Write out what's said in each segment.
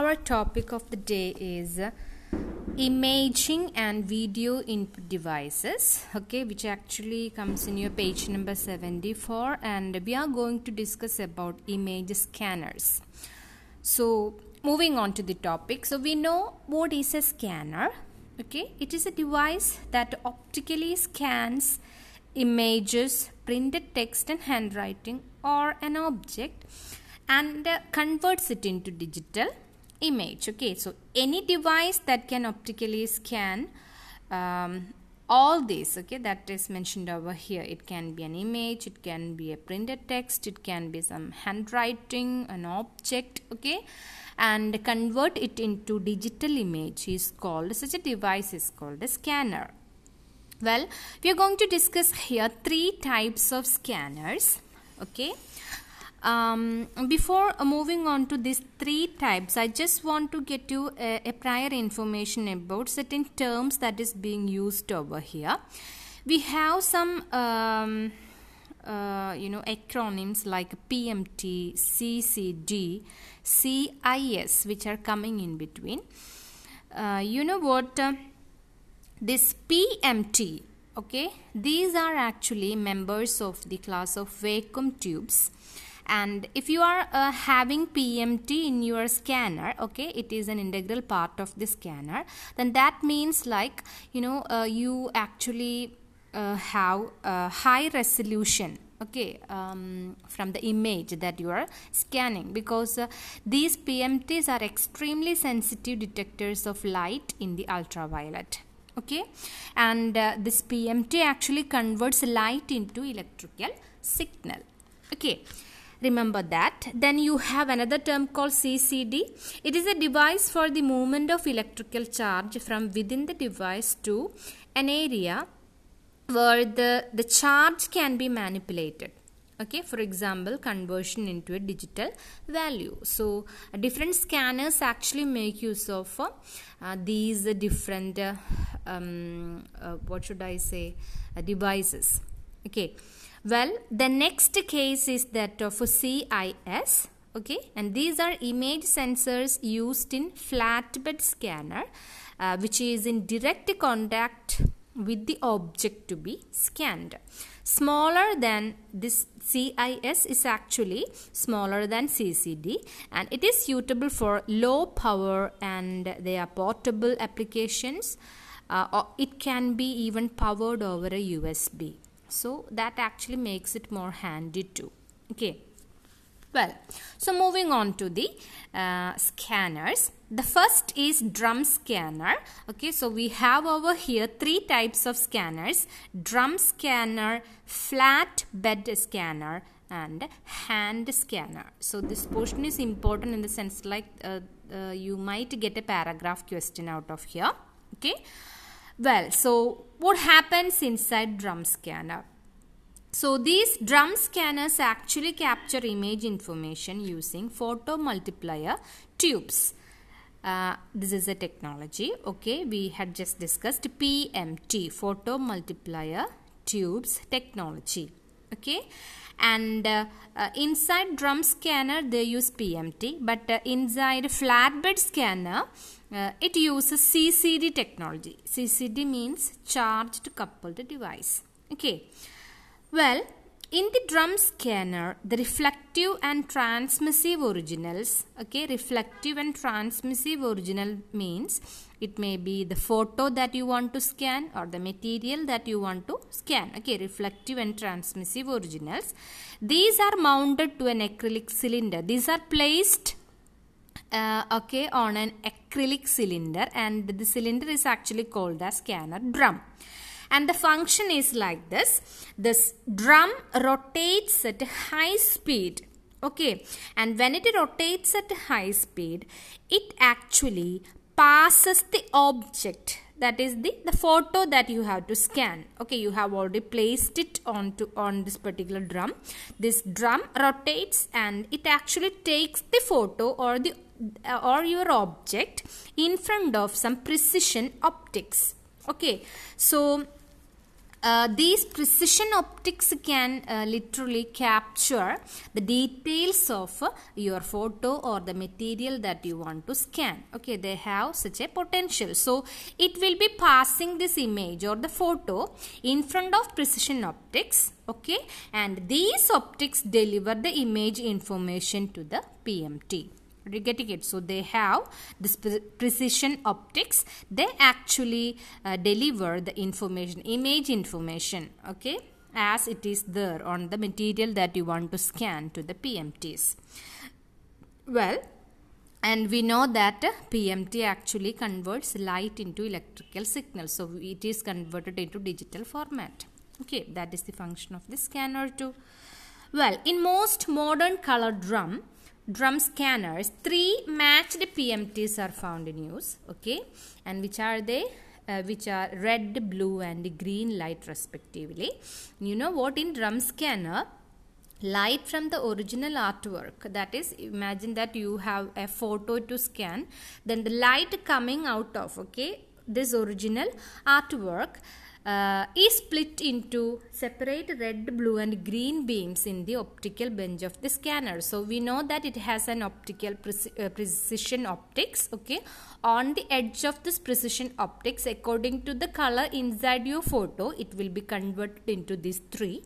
our topic of the day is uh, imaging and video input devices. Okay which actually comes in your page number 74 and we are going to discuss about image scanners. So moving on to the topic. So we know what is a scanner. Okay it is a device that optically scans images printed text and handwriting or an object and uh, converts it into digital image okay? So any device that can optically scan um, all this okay that is mentioned over here. It can be an image it can be a printed text it can be some handwriting an object okay? And convert it into digital image is called such a device is called a scanner. Well we are going to discuss here three types of scanners okay um, before moving on to these three types i just want to get you a, a, prior information about certain terms that is being used over here. We have some um, uh, you know acronyms like pmt ccd cis which are coming in between. Uh, you know what uh, this pmt okay these are actually members of the class of vacuum tubes and if you are uh, having PMT in your scanner okay it is an integral part of the scanner then that means like you know uh, you actually uh, have a high resolution okay um, from the image that you are scanning. Because uh, these PMTs are extremely sensitive detectors of light in the ultraviolet okay? And uh, this PMT actually converts light into electrical signal okay remember that. Then you have another term called ccd it is a device for the movement of electrical charge from within the device to an area where the the charge can be manipulated. Okay for example conversion into a digital value. So uh, different scanners actually make use of uh, these different uh, um, uh, what should i say uh, devices. Okay well, the next case is that of a CIS. Okay, and these are image sensors used in flatbed scanner, uh, which is in direct contact with the object to be scanned. Smaller than this CIS is actually smaller than CCD and it is suitable for low power and they are portable applications. Uh, it can be even powered over a USB so that actually makes it more handy too. Okay. Well so moving on to the uh, scanners. The first is drum scanner. Okay so we have over here three types of scanners. Drum scanner flat bed scanner and hand scanner. So this portion is important in the sense like uh, uh, you might get a paragraph question out of here. Okay well, so what happens inside drum scanner? So these drum scanners actually capture image information using photo multiplier tubes. Uh, this is a technology. Okay, we had just discussed PMT, photo multiplier tubes technology. Okay, and uh, uh, inside drum scanner they use PMT, but uh, inside flatbed scanner uh, it uses CCD technology. CCD means charged coupled device. Okay. Well, in the drum scanner, the reflective and transmissive originals, okay, reflective and transmissive original means it may be the photo that you want to scan or the material that you want to scan, okay, reflective and transmissive originals. These are mounted to an acrylic cylinder. These are placed uh, okay on an acrylic cylinder and the cylinder is actually called as scanner drum. And the function is like this. This drum rotates at high speed okay? And when it rotates at high speed it actually passes the object that is the, the photo that you have to scan. Okay you have already placed it onto on this particular drum. This drum rotates and it actually takes the photo or the uh, or your object in front of some precision optics. Okay so uh, these precision optics can uh, literally capture the details of uh, your photo or the material that you want to scan. Okay they have such a potential. So it will be passing this image or the photo in front of precision optics okay and these optics deliver the image information to the PMT getting it so they have this precision optics. They actually uh, deliver the information image information okay as it is there on the material that you want to scan to the PMTs well and we know that PMT actually converts light into electrical signal. So it is converted into digital format. Okay that is the function of the scanner too. Well in most modern color drum drum scanners three matched pmts are found in use okay? And which are they? Uh, which are red blue and green light respectively. You know what? In drum scanner light from the original artwork that is imagine that you have a photo to scan then the light coming out of okay this original artwork uh, is split into separate red, blue and green beams in the optical bench of the scanner. So we know that it has an optical uh, precision optics okay on the edge of this precision optics according to the color inside your photo it will be converted into these three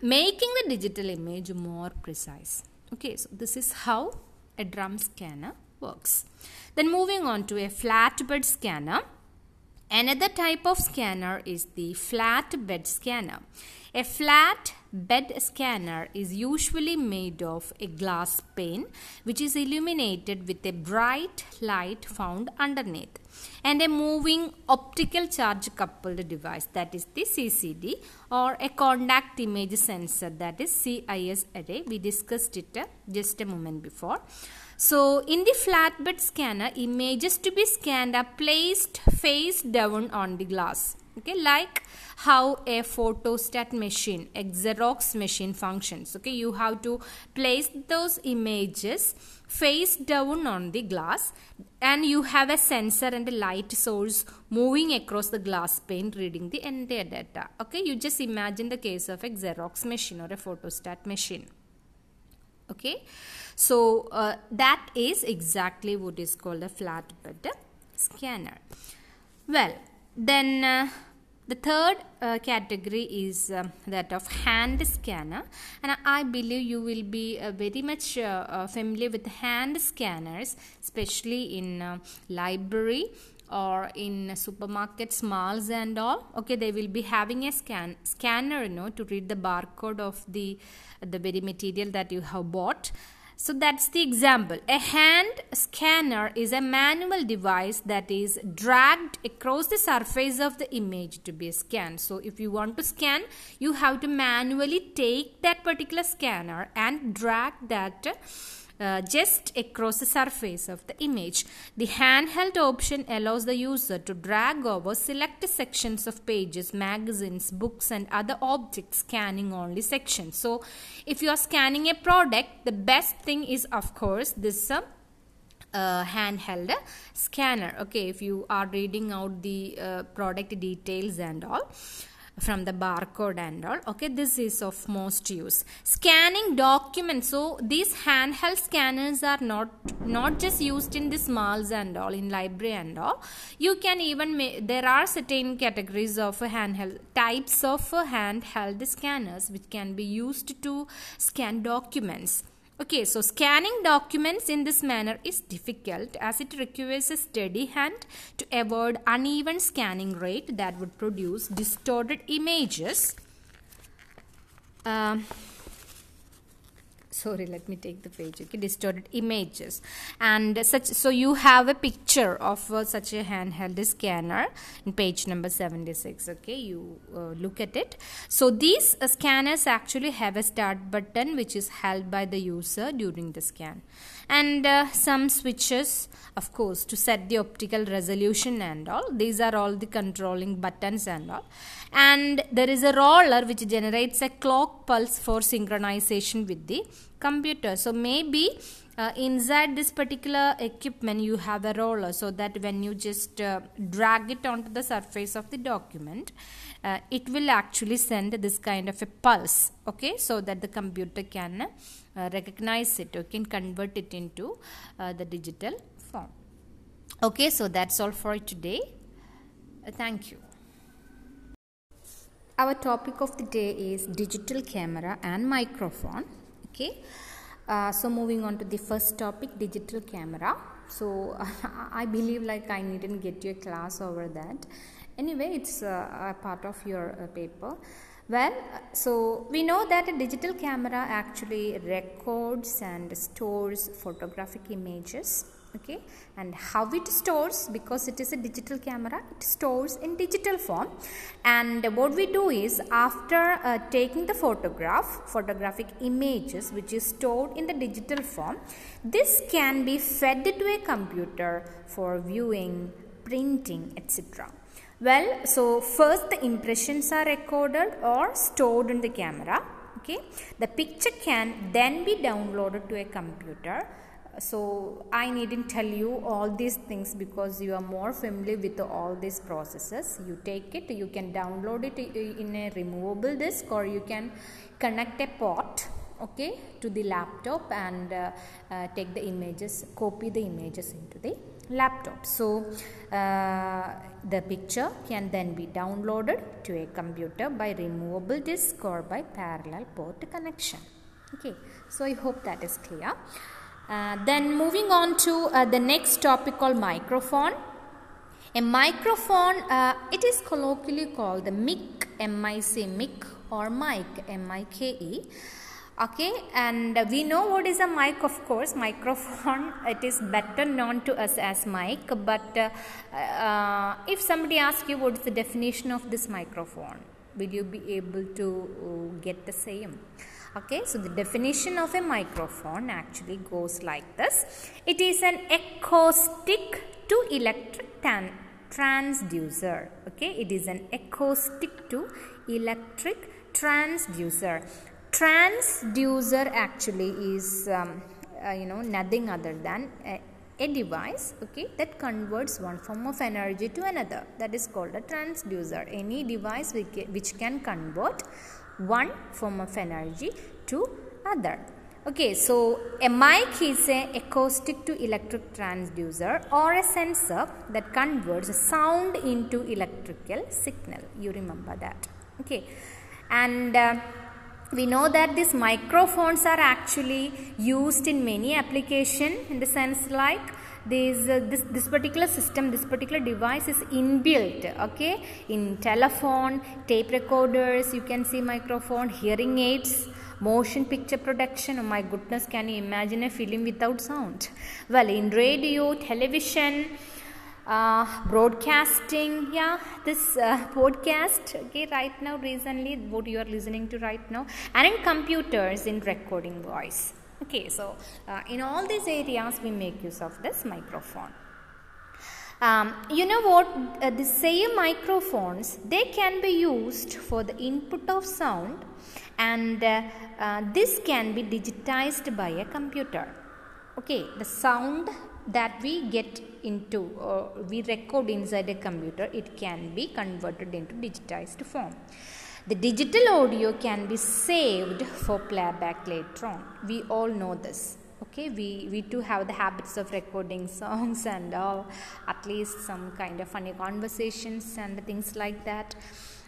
making the digital image more precise. Okay so this is how a drum scanner works. Then moving on to a flatbed scanner. Another type of scanner is the flat bed scanner. A flat bed scanner is usually made of a glass pane which is illuminated with a bright light found underneath and a moving optical charge coupled device that is the CCD or a contact image sensor that is CIS array. We discussed it uh, just a moment before. So in the flatbed scanner, images to be scanned are placed face down on the glass. Okay, like how a photostat machine, a Xerox machine functions. Okay, you have to place those images face down on the glass and you have a sensor and a light source moving across the glass pane reading the entire data. Okay, you just imagine the case of a Xerox machine or a photostat machine. Okay. So uh, that is exactly what is called a flatbed scanner. Well, then uh, the third uh, category is uh, that of hand scanner and I believe you will be uh, very much uh, uh, familiar with hand scanners especially in library or in supermarkets malls and all okay they will be having a scan scanner you know to read the barcode of the the very material that you have bought so that's the example. A hand scanner is a manual device that is dragged across the surface of the image to be scanned. So if you want to scan, you have to manually take that particular scanner and drag that uh, just across the surface of the image. The handheld option allows the user to drag over select sections of pages, magazines, books and other objects scanning only sections. So if you are scanning a product, the best thing is of course this uh, uh, handheld scanner okay if you are reading out the uh, product details and all from the barcode and all. Okay this is of most use. Scanning documents. So these handheld scanners are not not just used in the malls and all in library and all. You can even there are certain categories of handheld types of handheld scanners which can be used to scan documents Okay, so scanning documents in this manner is difficult as it requires a steady hand to avoid uneven scanning rate that would produce distorted images. Um, sorry let me take the page. Okay distorted images. And such so you have a picture of uh, such a handheld scanner in page number 76 okay you uh, look at it. So these uh, scanners actually have a start button which is held by the user during the scan. And uh, some switches of course to set the optical resolution and all. These are all the controlling buttons and all. And there is a roller which generates a clock pulse for synchronization with the computer. So maybe uh, inside this particular equipment you have a roller so that when you just uh, drag it onto the surface of the document uh, it will actually send this kind of a pulse okay? So that the computer can uh, recognize it or can convert it into uh, the digital form. Okay? So that's all for today. Uh, thank you. Our topic of the day is digital camera and microphone okay. Uh, so moving on to the first topic digital camera. So i believe like i needn't get you a class over that. Anyway it's uh, a part of your uh, paper well so we know that a digital camera actually records and stores photographic images okay? And how it stores because it is a digital camera it stores in digital form. And what we do is after uh, taking the photograph photographic images which is stored in the digital form this can be fed to a computer for viewing printing etc well so first the impressions are recorded or stored in the camera okay? The picture can then be downloaded to a computer. So i needn't tell you all these things because you are more familiar with all these processes. You take it you can download it in a removable disk or you can connect a port okay to the laptop and uh, uh, take the images copy the images into the laptop so uh, the picture can then be downloaded to a computer by removable disk or by parallel port connection okay so i hope that is clear uh, then moving on to uh, the next topic called microphone. A microphone, uh, it is colloquially called the mic, M-I-C, mic or mic, M-I-K-E. Okay, and we know what is a mic, of course. Microphone, it is better known to us as mic. But uh, uh, if somebody asks you what is the definition of this microphone, will you be able to get the same? okay so the definition of a microphone actually goes like this it is an acoustic to electric transducer okay it is an acoustic to electric transducer transducer actually is um, uh, you know nothing other than a, a device okay that converts one form of energy to another that is called a transducer any device which can convert one form of energy to other. Okay, so a mic is a acoustic to electric transducer or a sensor that converts sound into electrical signal. You remember that. Okay, and uh, we know that these microphones are actually used in many application in the sense like this, uh, this this particular system this particular device is inbuilt okay? In telephone tape recorders you can see microphone hearing aids motion picture production. Oh my goodness can you imagine a film without sound? Well in radio television uh, broadcasting yeah this uh, podcast okay right now recently what you are listening to right now and in computers in recording voice. Okay so uh, in all these areas we make use of this microphone. Um, you know what? Uh, the same microphones they can be used for the input of sound and uh, this can be digitized by a computer. Okay the sound that we get into or we record inside a computer it can be converted into digitized form the digital audio can be saved for playback later on. We all know this. Okay, we, we too have the habits of recording songs and all, at least some kind of funny conversations and things like that.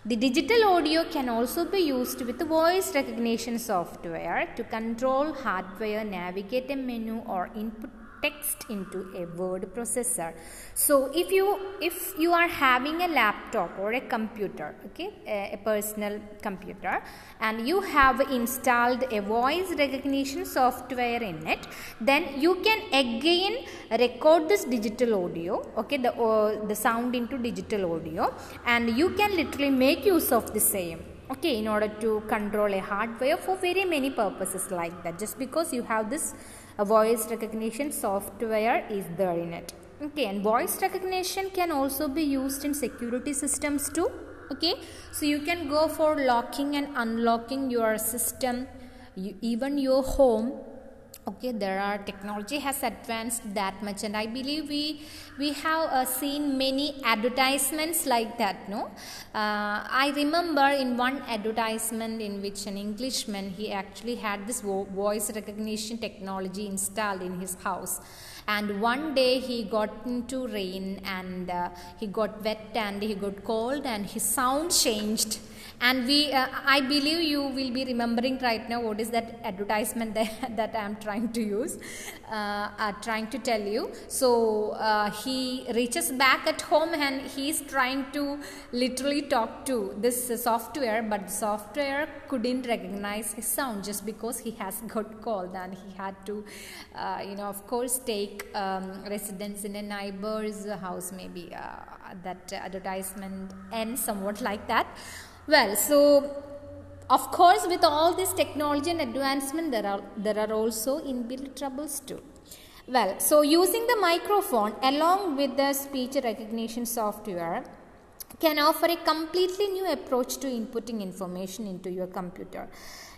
The digital audio can also be used with voice recognition software to control hardware, navigate a menu or input text into a word processor. So if you if you are having a laptop or a computer okay a, a personal computer and you have installed a voice recognition software in it then you can again record this digital audio okay the uh, the sound into digital audio and you can literally make use of the same okay in order to control a hardware for very many purposes like that. Just because you have this a voice recognition software is there in it. Okay and voice recognition can also be used in security systems too. Okay so you can go for locking and unlocking your system you, even your home okay there are technology has advanced that much and i believe we we have uh, seen many advertisements like that no? Uh, i remember in one advertisement in which an englishman he actually had this vo- voice recognition technology installed in his house. And one day he got into rain and uh, he got wet and he got cold and his sound changed and we uh, i believe you will be remembering right now what is that advertisement that, that i'm trying to use uh, uh, trying to tell you. So uh, he reaches back at home and he's trying to literally talk to this software but the software couldn't recognize his sound just because he has got cold and he had to uh, you know of course take um, residence in a neighbor's house maybe uh, that advertisement ends somewhat like that well, so of course, with all this technology and advancement, there are there are also inbuilt troubles too. Well, so using the microphone along with the speech recognition software can offer a completely new approach to inputting information into your computer.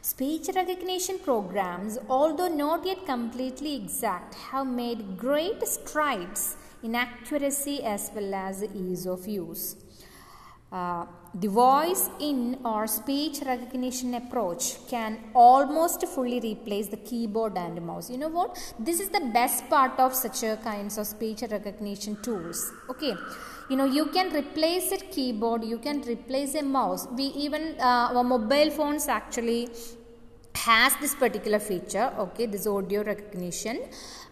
Speech recognition programs, although not yet completely exact, have made great strides in accuracy as well as ease of use. Uh, the voice in or speech recognition approach can almost fully replace the keyboard and mouse. You know what? This is the best part of such a kinds of speech recognition tools. Okay. You know, you can replace a keyboard, you can replace a mouse. We even, uh, our mobile phones actually has this particular feature okay this audio recognition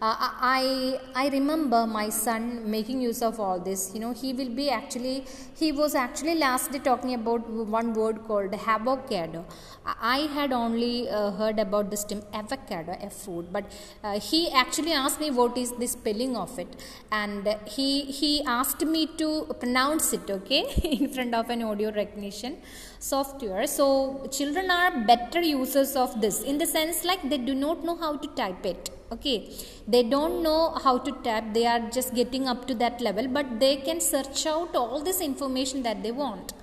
uh, i i remember my son making use of all this. You know he will be actually he was actually last day talking about one word called avocado. I had only uh, heard about this term avocado a food but uh, he actually asked me what is the spelling of it. And he he asked me to pronounce it okay in front of an audio recognition software. So children are better users of this in the sense like they do not know how to type it okay. They don't know how to type they are just getting up to that level but they can search out all this information that they want.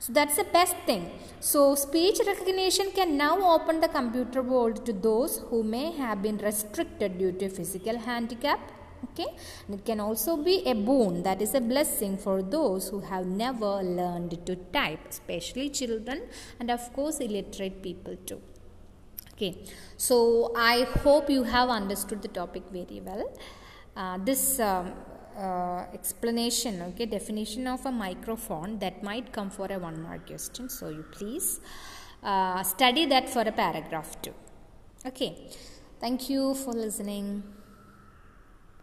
So that's the best thing. So speech recognition can now open the computer world to those who may have been restricted due to physical handicap. Okay. And it can also be a boon that is a blessing for those who have never learned to type especially children and of course illiterate people too okay. So i hope you have understood the topic very well. Uh, this um, uh, explanation okay definition of a microphone that might come for a one mark question. So you please uh, study that for a paragraph too okay. Thank you for listening